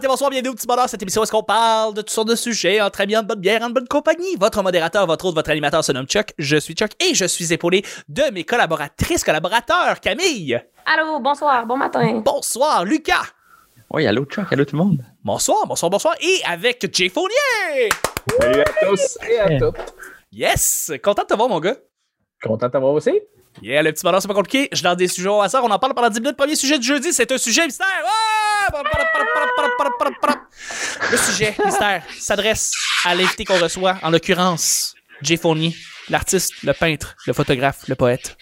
matin, bonsoir, bienvenue au petit bonheur. Cette émission où est-ce qu'on parle de toutes sortes de sujets entre amis, en bonne bière, en bonne compagnie. Votre modérateur, votre autre, votre animateur se nomme Chuck. Je suis Chuck et je suis épaulé de mes collaboratrices, collaborateurs. Camille. Allô, bonsoir, bon matin. Bonsoir, Lucas. Oui, allô Chuck, allô tout le monde. Bonsoir, bonsoir, bonsoir. Et avec Jay Fournier. Salut à tous et à toutes. Yes! Content de te voir, mon gars. Content de t'avoir aussi. Yeah, le petit bonheur, c'est pas compliqué. Je lance des sujets au hasard. On en parle pendant 10 minutes. Premier sujet du jeudi, c'est un sujet mystère. Ouais! Le sujet mystère s'adresse à l'invité qu'on reçoit, en l'occurrence, Jay Fournier, l'artiste, le peintre, le photographe, le poète.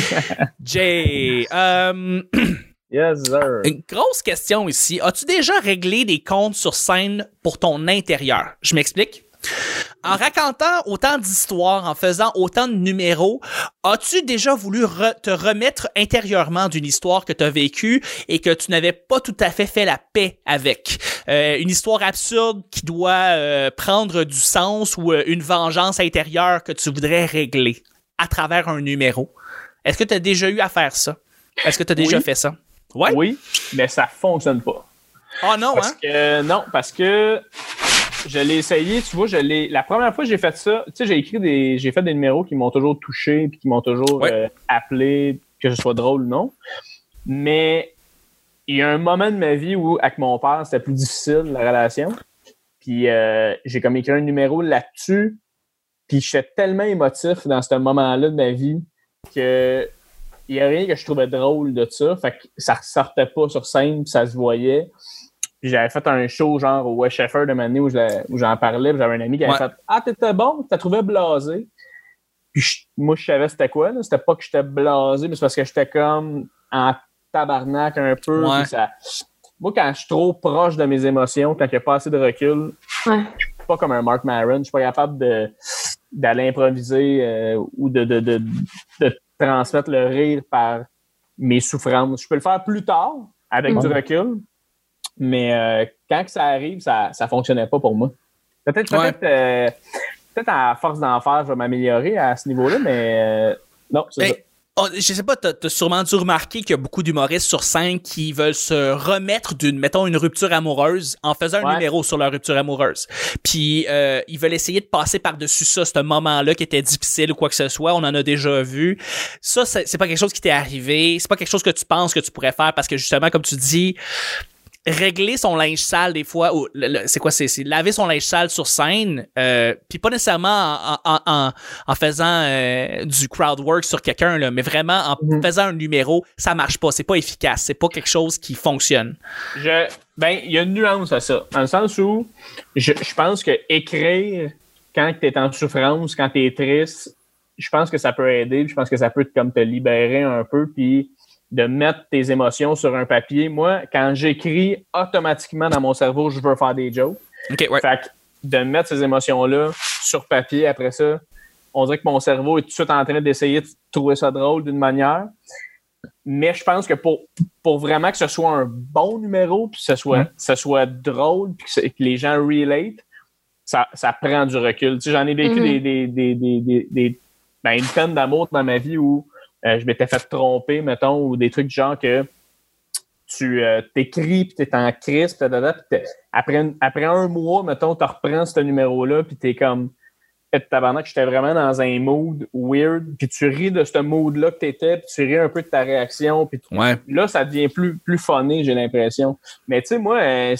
Jay, euh, Yes, sir. une grosse question ici. As-tu déjà réglé des comptes sur scène pour ton intérieur? Je m'explique. En racontant autant d'histoires, en faisant autant de numéros, as-tu déjà voulu re- te remettre intérieurement d'une histoire que tu as vécue et que tu n'avais pas tout à fait fait la paix avec? Euh, une histoire absurde qui doit euh, prendre du sens ou euh, une vengeance intérieure que tu voudrais régler à travers un numéro? Est-ce que tu as déjà eu à faire ça? Est-ce que tu as déjà fait ça? Ouais? Oui, mais ça fonctionne pas. Oh non, Parce hein? que, non, parce que je l'ai essayé, tu vois, je l'ai. La première fois que j'ai fait ça, tu sais, j'ai écrit des. J'ai fait des numéros qui m'ont toujours touché puis qui m'ont toujours Ouais. euh, appelé, que ce soit drôle ou non. Mais il y a un moment de ma vie où, avec mon père, c'était plus difficile, la relation. Puis euh, j'ai comme écrit un numéro là-dessus. Puis j'étais tellement émotif dans ce moment-là de ma vie que il y a rien que je trouvais drôle de ça. Fait que ça ressortait pas sur scène, puis ça se voyait. Puis j'avais fait un show genre au West Sheffer de année où j'en parlais. puis J'avais un ami qui avait Ouais. fait Ah, t'étais bon, t'as trouvé blasé. Puis je- moi, je savais c'était quoi. là. C'était pas que j'étais blasé, mais c'est parce que j'étais comme en tabarnak un peu. Ouais. ça... Moi, quand je suis trop proche de mes émotions, quand il n'y a pas assez de recul, Ouais. je suis pas comme un Mark Maron. Je suis pas capable de d'aller improviser euh, ou de, de, de, de transmettre le rire par mes souffrances. Je peux le faire plus tard avec du recul, mais euh, quand que ça arrive, ça ça fonctionnait pas pour moi. Peut-être Ouais. peut-être euh, peut-être à force d'en faire, je vais m'améliorer à ce niveau-là, mais euh, non, c'est Ben, ça. oh, je sais pas, t'as as sûrement dû remarquer qu'il y a beaucoup d'humoristes sur scène qui veulent se remettre d'une, mettons, une rupture amoureuse en faisant un numéro sur leur rupture amoureuse. Puis euh, ils veulent essayer de passer par-dessus ça, ce moment-là qui était difficile ou quoi que ce soit. On en a déjà vu. Ça, c'est pas quelque chose qui t'est arrivé. C'est pas quelque chose que tu penses que tu pourrais faire parce que justement, comme tu dis, régler son linge sale des fois ou c'est quoi c'est c'est laver son linge sale sur scène euh, puis pas nécessairement en, en, en, en faisant euh, du crowd work sur quelqu'un là mais vraiment en Mhm. faisant un numéro ça marche pas c'est pas efficace c'est pas quelque chose qui fonctionne Je, ben, il y a une nuance à ça. Dans le sens où je, je pense que écrire quand tu es en souffrance, quand tu es triste, je pense que ça peut aider. Je pense que ça peut comme te libérer un peu, puis de mettre tes émotions sur un papier. Moi, quand j'écris, automatiquement dans mon cerveau, je veux faire des jokes. ok ouais Fait que de mettre ces émotions-là sur papier après ça, on dirait que mon cerveau est tout de suite en train d'essayer de trouver ça drôle d'une manière. Mais je pense que pour, pour vraiment que ce soit un bon numéro, puis que ce soit, Mm. ce soit drôle, puis que, les gens relate, ça, ça prend du recul. Tu sais, j'en ai vécu Mhm. des, des, des, des, des, des- ben, une peine d'amour dans ma vie où euh, je m'étais fait tromper, mettons, ou des trucs du genre que tu euh, t'écris, puis t'es en crise, puis après, après un mois, mettons, tu reprends ce numéro-là, puis t'es comme, Eh, tabarnak, j'étais vraiment dans un mood weird, puis tu ris de ce mood-là que t'étais, puis tu ris un peu de ta réaction, puis ouais là, ça devient plus, plus funny, j'ai l'impression. Mais tu sais, moi, euh,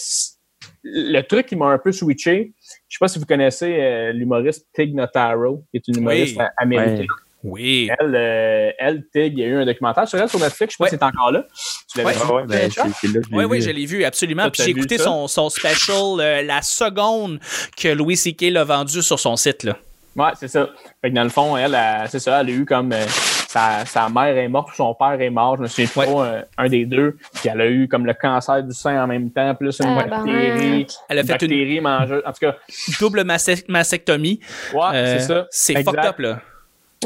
le truc qui m'a un peu switché, je sais pas si vous connaissez euh, l'humoriste Tig Notaro, qui est une humoriste Oui. américaine. Oui Elle, euh, elle, Tig, il y a eu un documentaire sur elle sur Netflix, je sais pas Ouais. si c'est encore là. Tu l'avais Ouais. vu? Ouais, ben, c'est là oui, oui, je l'ai vu, absolument. Puis j'ai écouté son, son special euh, la seconde que Louis C.K. l'a vendu sur son site. Là. Ouais, c'est ça. Fait que dans le fond, elle, elle, c'est ça, elle a eu comme euh, sa, sa mère est morte ou son père est mort, je me souviens Ouais. pas, un des deux. Puis elle a eu comme le cancer du sein en même temps, plus une Ah, bactérie. Elle a une fait une bactérie mangeuse. En tout cas, double mastec- mastectomie. ouais, Euh, c'est ça. C'est Exact. fucked up, là.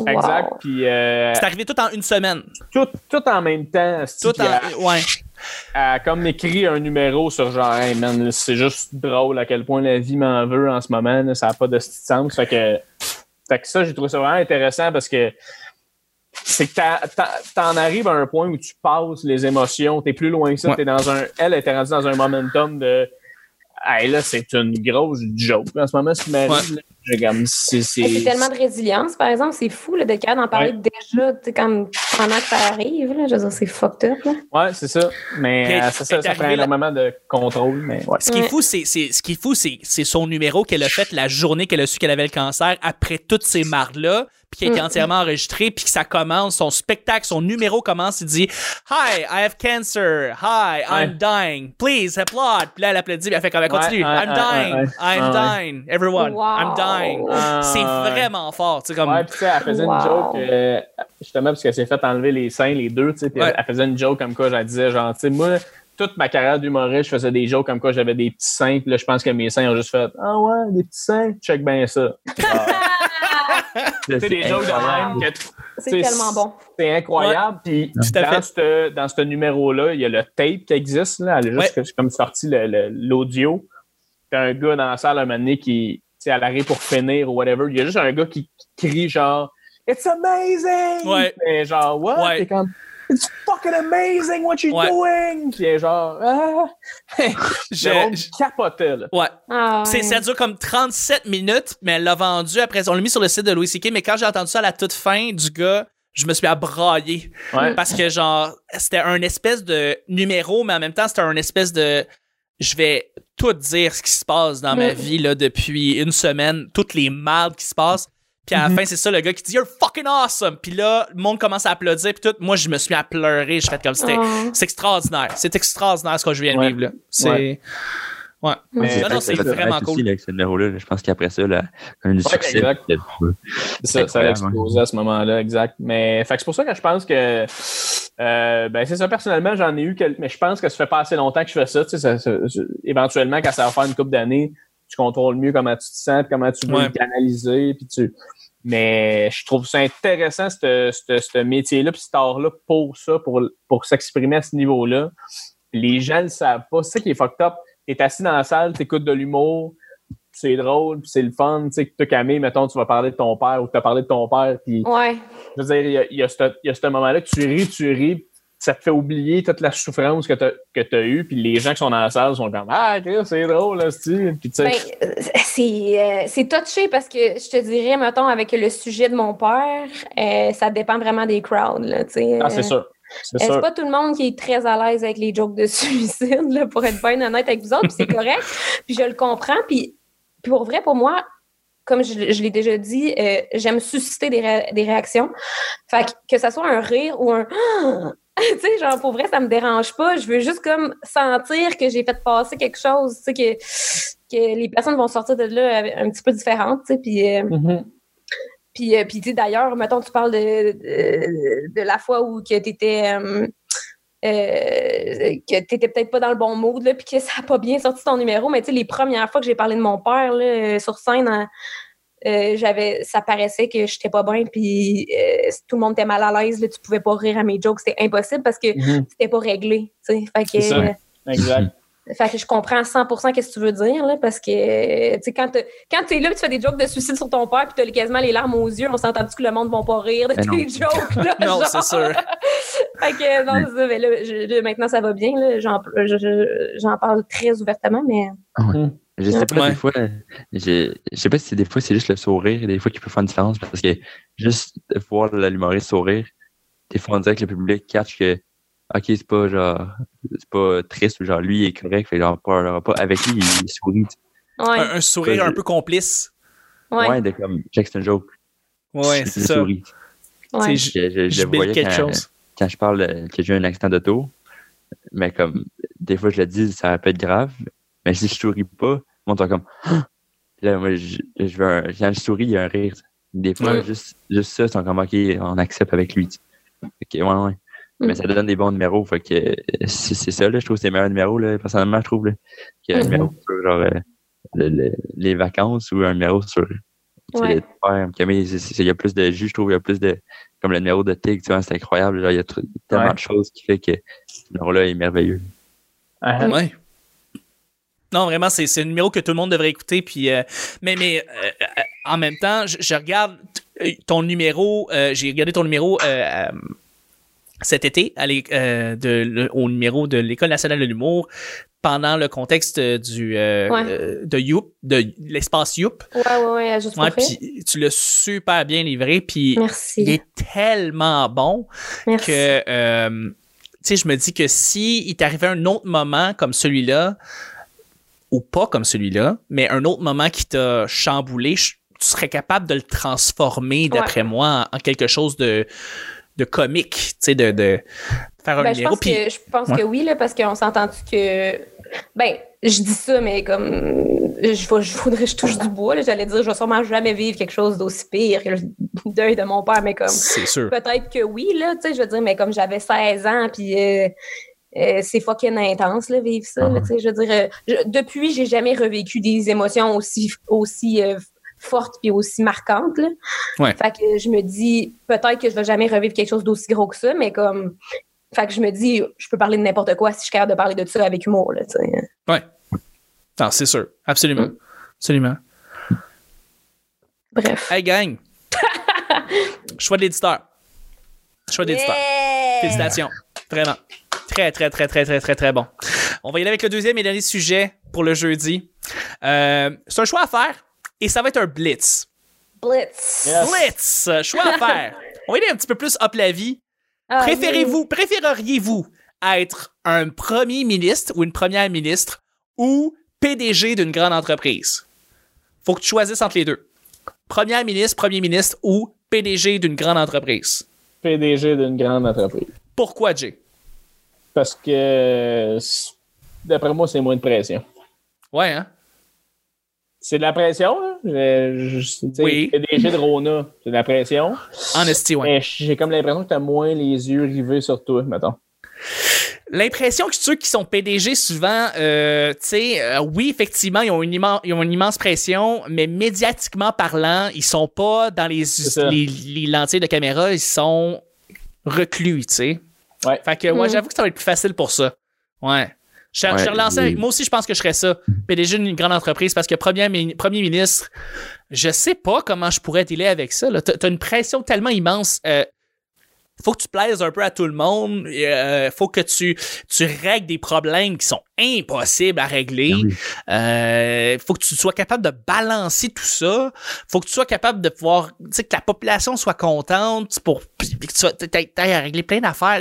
Exact. Wow. Puis euh, C'est arrivé tout en une semaine. tout, tout en même temps. Tout en... Ouais. a comme écrit un numéro sur genre, hey man, c'est juste drôle à quel point la vie m'en veut en ce moment. là, ça n'a pas de sens. Fait que, fait que ça, j'ai trouvé ça vraiment intéressant parce que c'est que t'en t'en arrives à un point où tu passes les émotions, t'es plus loin que ça, Ouais. t'es dans un, elle était rendue dans un momentum de hey, là, c'est une grosse joke. En ce moment, qui m'arrive, là, j'ai comme, c'est, tellement de résilience, par exemple. C'est fou d'être capable d'en parler déjà tu sais, comme pendant que ça arrive. Là. Je veux dire, c'est fucked up. Là. Ouais, c'est ça. Mais Puis, euh, c'est ça, ça prend énormément de contrôle, mais ouais. Ce qui est fou, c'est, c'est, ce qui est fou, c'est, c'est son numéro qu'elle a fait la journée qu'elle a su qu'elle avait le cancer après toutes ces mardes-là, puis qui a été Mm. entièrement enregistré, puis que ça commence, son spectacle, son numéro commence, il dit Hi, I have cancer. Hi, I'm dying. Please applaud. Puis là, elle applaudit, puis elle fait comme elle continue. I'm dying. ouais, ouais. I'm Ouais, dying. Everyone. Wow. I'm dying. Ah, c'est ouais. vraiment fort. Tu sais, comme. Ouais, puis elle faisait Wow. une joke, euh, justement, parce qu'elle s'est fait enlever les seins, les deux, tu sais, puis Ouais. elle, elle faisait une joke comme quoi, elle disait, genre, tu sais, moi, toute ma carrière d'humoriste, je faisais des jokes comme quoi j'avais des petits seins, puis là, je pense que mes seins ont juste fait, ah ouais, des petits seins, check bien ça. Tu sais, des jokes de même que C'est tellement bon. c'est incroyable. Puis Tout à dans fait. ce dans ce numéro-là, il y a le tape qui existe. Là. Elle a juste Ouais. comme sorti l'audio. T'as un gars dans la salle à un moment donné qui, tu sais, elle arrive pour finir ou whatever. Il y a juste un gars qui, qui crie genre It's amazing! Ouais. Mais genre, what? Ouais. T'es comme It's fucking amazing what you're Ouais. doing! Puis genre, ah! Je- capotait, là. ouais. Ah, ouais. ça dure comme 37 minutes, mais elle l'a vendu après. On l'a mis sur le site de Louis C.K., mais quand j'ai entendu ça à la toute fin du gars, je me suis abraillé. Ouais. Parce que, genre, c'était un espèce de numéro, mais en même temps, c'était un espèce de. Je vais tout dire ce qui se passe dans ma vie, là, depuis une semaine, toutes les malades qui se passent. Puis à la fin, c'est ça, le gars qui dit You're fucking awesome. Puis là, le monde commence à applaudir. Puis tout, moi, je me suis mis à pleurer. Je fais comme c'était. Oh. C'est extraordinaire. C'est extraordinaire ce que je viens de Ouais. vivre, là. C'est. Ouais. Ouais. Mais- Non, non, c'est vraiment Aussi, cool. là, avec ce numéro-là, là, je pense qu'après ça, là, quand même du Ouais, succès. ça, ça a Incroyable, explosé à ce moment-là, exact. Mais c'est pour ça que je pense que euh, ben c'est ça personnellement, j'en ai eu quelques, mais je pense que ça fait pas assez longtemps que je fais ça. Tu sais, ça- ça- ça- éventuellement, quand ça va faire une couple d'années, tu contrôles mieux comment tu te sens, puis comment tu veux Ouais. le canaliser, puis tu. Mais je trouve ça intéressant, ce ce- ce métier-là, puis cet art-là, pour ça, pour, pour s'exprimer à ce niveau-là. Les gens le savent pas. C'est ça qui est fucked up. T'es assis dans la salle, t'écoutes de l'humour, c'est drôle, puis c'est le fun. Tu sais, que t'as Camille, mettons, tu vas parler de ton père ou tu as parlé de ton père, puis Ouais. je veux dire, il y a, il y a ce, il y a ce moment-là que tu ris, tu ris, ça te fait oublier toute la souffrance que tu as, eue, puis les gens qui sont dans la salle sont comme Ah, c'est drôle, là, c'est Ben, euh, c'est touché parce que je te dirais, mettons, avec le sujet de mon père, euh, ça dépend vraiment des crowds. Là, ah, c'est Euh, sûr. C'est euh, pas tout le monde qui est très à l'aise avec les jokes de suicide, là, pour être bien honnête avec vous autres, puis c'est correct. Puis je le comprends. Puis, puis pour vrai, pour moi, comme je, je l'ai déjà dit, euh, j'aime susciter des, ré- des réactions. Fait que, que ça soit un rire ou un tu sais, genre, pour vrai, ça me dérange pas. Je veux juste comme sentir que j'ai fait passer quelque chose, tu sais, que, que les personnes vont sortir de là un petit peu différentes, tu sais, puis... euh, Mhm. puis, euh, puis tu sais, d'ailleurs, mettons, tu parles de, de, de la fois où que tu étais. que tu peut-être pas dans le bon mood, là, puis que ça n'a pas bien sorti ton numéro. Mais tu sais, les premières fois que j'ai parlé de mon père là, euh, sur scène, hein, euh, j'avais, ça paraissait que j'étais pas bien, puis euh, tout le monde était mal à l'aise. Là, tu pouvais pas rire à mes jokes, c'était impossible parce que Mhm. c'était pas réglé. tu sais. Fait que, C'est ça. euh, Exact. fait que je comprends 100% qu'est-ce que tu veux dire, là, parce que, tu sais, quand t'es quand t'es là tu fais des jokes de suicide sur ton père puis t'as quasiment les larmes aux yeux, on s'entend-tu que le monde va pas rire de Ben tes jokes, là? Non, genre? c'est sûr. fait que, non, c'est ça, mais là, je- maintenant, ça va bien, là. J'en, je- je- j'en parle très ouvertement, mais. Je sais pas, Ouais. des fois, je, je sais pas si des fois c'est juste le sourire, des fois qui peut faire une différence, parce que juste de voir l'humoriste sourire, des fois on dirait que le public catch que, ok, c'est pas genre, c'est pas triste ou genre lui il est correct, fait genre pas, pas avec lui, il sourit. tu sais. Ouais, Un, un sourire un peu complice. ouais, Ouais, de comme, check, c'est une joke. Ouais, c'est ça. souris. ouais. Je, je, je Je le build voyais quelque quand, chose. quand je parle de- que j'ai eu un accident d'auto, mais comme, des fois je le dis, ça peut être grave, mais si je souris pas, monde est comme, Ah! Là, moi, je, je veux un- quand je souris, il y a un rire. Des fois, Ouais. juste, juste ça, ils sont comme, ok, on accepte avec lui. que, ouais, ouais. Mm. Mais ça donne des bons numéros, fait que c'est c'est ça, là, je trouve que c'est le meilleur numéro, là, personnellement, je trouve, là, qu'il y a un Mhm. numéro sur, genre, euh, le- le- les vacances ou un numéro sur, Ouais. c'est- c'est- il y a plus de jus, je trouve, il y a plus de, comme le numéro de Tig, tu vois, c'est incroyable, genre, il y a tellement Ouais. de choses qui fait que ce numéro-là est merveilleux. Ah, Ouais. Non, vraiment, c'est un numéro que tout le monde devrait écouter. Puis, euh, mais mais euh, euh, en même temps, je, je regarde ton numéro. euh, J'ai regardé ton numéro cet été à de, le- au numéro de l'École nationale de l'humour. pendant le contexte du euh, Ouais. euh, de Youp, de l'espace Youp. Ouais, ouais, ouais, juste Ouais, puis tu l'as super bien livré, puis Merci. il est tellement bon Merci. que euh, tu sais, je me dis que si il t'arrivait un autre moment comme celui-là, ou pas comme celui-là, mais un autre moment qui t'a chamboulé, tu serais capable de le transformer, d'après moi, en, quelque chose de, de comique, tu sais, de, de faire un Ben, je numéro. pense, que, je pense Ouais. que oui, là, parce qu'on s'entend que. Ben, je dis ça, mais comme. Je, je voudrais que je touche du bois. J'allais dire, je vais sûrement jamais vivre quelque chose d'aussi pire que le deuil de mon père, mais comme. c'est sûr. Peut-être que oui, là, tu sais, je veux dire, mais comme j'avais 16 ans, puis. euh, euh, c'est fucking intense, là, vivre ça. là, Ah. je veux dire, euh, je- depuis, j'ai jamais revécu des émotions aussi, aussi euh, fortes puis aussi marquantes. Là. Ouais. Fait que je me dis, peut-être que je vais jamais revivre quelque chose d'aussi gros que ça, mais comme. Fait que je me dis, je peux parler de n'importe quoi si je suis capable de parler de ça avec humour. Là, tu sais. Non, c'est sûr. Absolument. Mm. Absolument. Bref. Hey, gang! Choix de l'éditeur. Choix de l'éditeur. Yeah! Félicitations. Vraiment. Très, très, très, très, très, très, très bon. On va y aller avec le deuxième et dernier sujet pour le jeudi. Euh, c'est un choix à faire et ça va être un blitz. Blitz. Yes. Blitz! Choix à faire. On va y aller un petit peu plus up la vie. Ah, Préférez-vous, préféreriez-vous être un premier ministre ou une première ministre ou PDG d'une grande entreprise? Faut que tu choisisses entre les deux. Première ministre, premier ministre ou PDG d'une grande entreprise? PDG d'une grande entreprise. Pourquoi, Jay? Parce que, d'après moi, c'est moins de pression. Ouais, hein? C'est de la pression, là. Je- Oui. PDG de Rona, c'est de la pression. En esti, ouais. Mais j'ai comme l'impression que t'as moins les yeux rivés sur toi, mettons. L'impression que ceux qui sont PDG, souvent, euh, tu sais, euh, oui, effectivement, ils ont, une immense, ils ont une immense pression, mais médiatiquement parlant, ils sont pas dans les, les, les lentilles de caméra, ils sont reclus, tu sais. Ouais. Fait que, moi, Mhm. j'avoue que ça va être plus facile pour ça. Ouais. Je, je Ouais, relancé avec- moi aussi, je pense que je ferais ça. PDG d'une grande entreprise parce que premier, mi- premier ministre, je sais pas comment je pourrais dealer avec ça. là. T'as t'as une pression tellement immense. euh, faut que tu plaises un peu à tout le monde. euh, faut que tu, tu règles des problèmes qui sont impossibles à régler. Ah oui. Euh, faut que tu sois capable de balancer tout ça. Faut que tu sois capable de pouvoir, tu sais, que la population soit contente pour que tu t'ailles à régler plein d'affaires.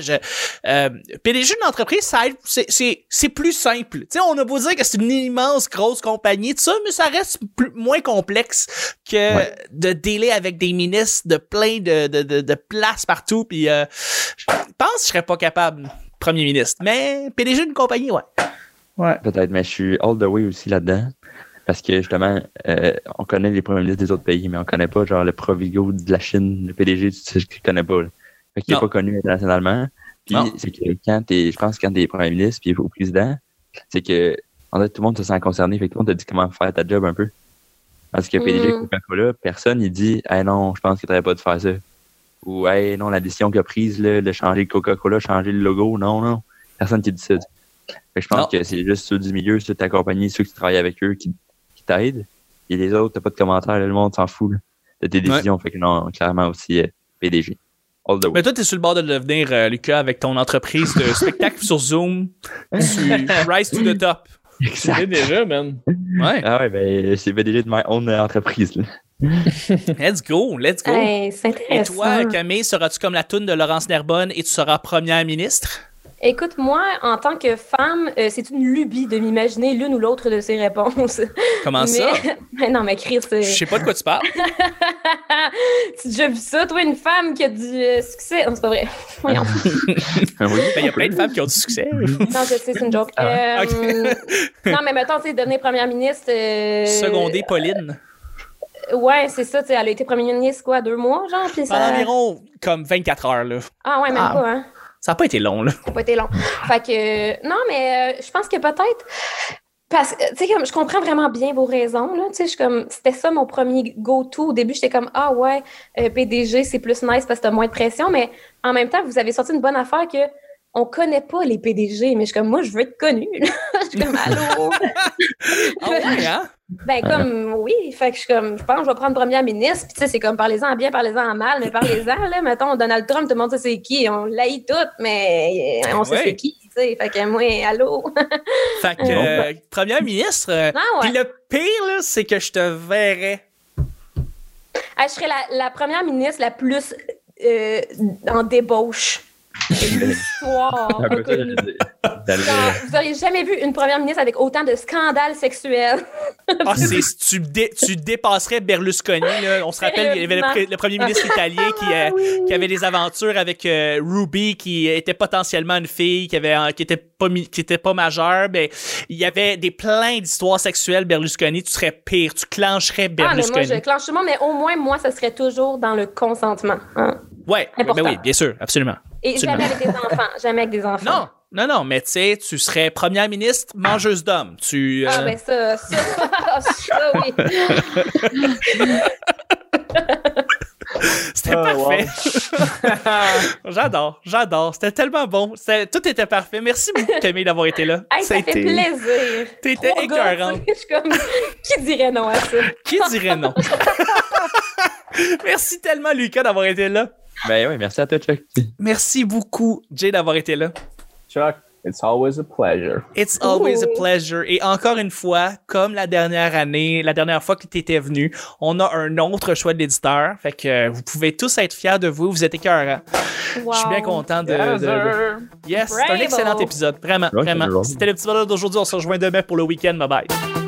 Euh, PDG d'une entreprise, ça c'est- c'est c'est plus simple. Tu sais, on a beau dire que c'est une immense grosse compagnie, tout ça, mais ça reste plus- moins complexe que Ouais. de délai avec des ministres de plein de, de, de, de places partout. Puis, euh, je pense que je serais pas capable, premier ministre. Mais PDG d'une compagnie, ouais. Ouais. Peut-être, mais je suis all the way aussi là-dedans. Parce que justement, euh, on connaît les premiers ministres des autres pays, mais on connaît pas genre le Provigo de la Chine, le PDG, tu sais, je ne connais pas. là. Fait qu'il n'est pas connu internationalement. Puis c'est que quand t'es, je pense quand t'es premier ministre puis au président, c'est que en fait, tout le monde se sent concerné, fait que tout le monde te dit comment faire ta job un peu. Parce que PDG Mm. Coca-Cola, personne il dit Hey non, je pense que tu pas de faire ça. Ou Hey non, la décision qu'il a prise là, de changer le Coca-Cola, changer le logo, non, non. Personne qui dit ça. Je pense Non. que c'est juste ceux du milieu, ceux de ta compagnie, ceux qui travaillent avec eux qui, qui t'aident. Et les autres, t'as pas de commentaires, le monde s'en fout de tes décisions. Fait que non, clairement aussi euh, PDG. All the way. Mais toi, t'es sur le bord de devenir, euh, Lucas, avec ton entreprise de spectacle sur Zoom. Tu rise to the top. Exact. C'est déjà, man. Ouais. Ah ouais, ben c'est PDG de my own entreprise. Là. Let's go, let's go. Hey, c'est Et intéressant. toi, Camille, seras-tu comme la toune de Laurence Nerbonne et tu seras première ministre? Écoute, moi, en tant que femme, euh, c'est une lubie de m'imaginer l'une ou l'autre de ces réponses. Comment ça? Mais, mais non, mais Chris, Je euh, sais pas de quoi tu parles. tu as déjà vu ça, toi, une femme qui a du euh, succès? Non, c'est pas vrai. Voyons. Oui, Ben, Il y a plein de femmes qui ont du succès. non, je sais, c'est une joke. Ah, Euh, non, mais mettons, tu sais, devenir première ministre. euh, Secondé Pauline. Ouais, c'est ça, tu sais, elle a été première ministre, quoi, deux mois, genre, puis ça... Pendant environ comme 24 heures. Là. Ah ouais, même Ah. pas, hein. Ça n'a pas été long. Là. Ça n'a pas été long. Fait que, euh, non, mais euh, je pense que peut-être, parce que, tu sais, comme, je comprends vraiment bien vos raisons, là, tu sais, je comme, c'était ça mon premier go-to. Au début, j'étais comme, ah ouais, euh, PDG, c'est plus nice parce que t'as moins de pression, mais en même temps, vous avez sorti une bonne affaire que on connaît pas les PDG, mais je suis comme, moi, je veux être connue. là. je suis comme, allô? Ah ouais, hein? Ben, comme, oui. Fait que je suis comme, je pense que je vais prendre première ministre. Puis, tu sais, c'est comme, parlez-en en bien, parlez-en en mal, mais parlez-en, là. Mettons, Donald Trump, tout le monde sait c'est qui. On l'haït tout, mais euh, on sait Ouais. c'est qui. Tu sais. Fait que moi, allô? Fait que, euh, première ministre. euh, Ah ouais. Puis le pire, là, c'est que je te verrais. Ah, je serais la, la première ministre la plus euh, en débauche de l'histoire. Vous n'auriez jamais vu une première ministre avec autant de scandales sexuels. Ah, c'est, tu, dé- tu dépasserais Berlusconi. Là. On se rappelle, il y avait le, premier ministre italien qui, euh, Ah oui. qui avait des aventures avec euh, Ruby, qui était potentiellement une fille, qui avait, euh, qui était pas, mi- qui était pas majeure. Mais il y avait des plein d'histoires sexuelles. Berlusconi, tu serais pire. Tu clencherais Ah, mais moi, Berlusconi. je clenche tout le monde, mais au moins, moi, ça serait toujours dans le consentement. hein. Ouais, ben oui, bien sûr, absolument. Et Absolument. jamais avec des enfants. Jamais avec des enfants. Non, non, non, mais tu sais, tu serais première ministre mangeuse d'hommes. Tu, euh, Ah, ben ça, ça, ça, oui. C'était Ah, wow. parfait. j'adore, j'adore. C'était tellement bon. C'était- Tout était parfait. Merci beaucoup, Camille, d'avoir été là. Hey, ça fait C'était- plaisir. T'étais écœurante. comme, qui dirait non à ça? Qui dirait non? Merci tellement, Lucas, d'avoir été là. Ben oui, merci à toi, Chuck. Merci beaucoup, Jay, d'avoir été là. Chuck, it's always a pleasure. It's always a Ooh. pleasure. Et encore une fois, comme la dernière année, la dernière fois que tu étais venu, on a un autre choix d'éditeur. Fait que euh, vous pouvez tous être fiers de vous. Vous êtes écœurants. Je suis bien content de. Yes, de- de- sir. Yes, c'est un excellent épisode. Vraiment, Rock vraiment. C'était l'épisode d'aujourd'hui. On se rejoint demain pour le week-end. Bye bye.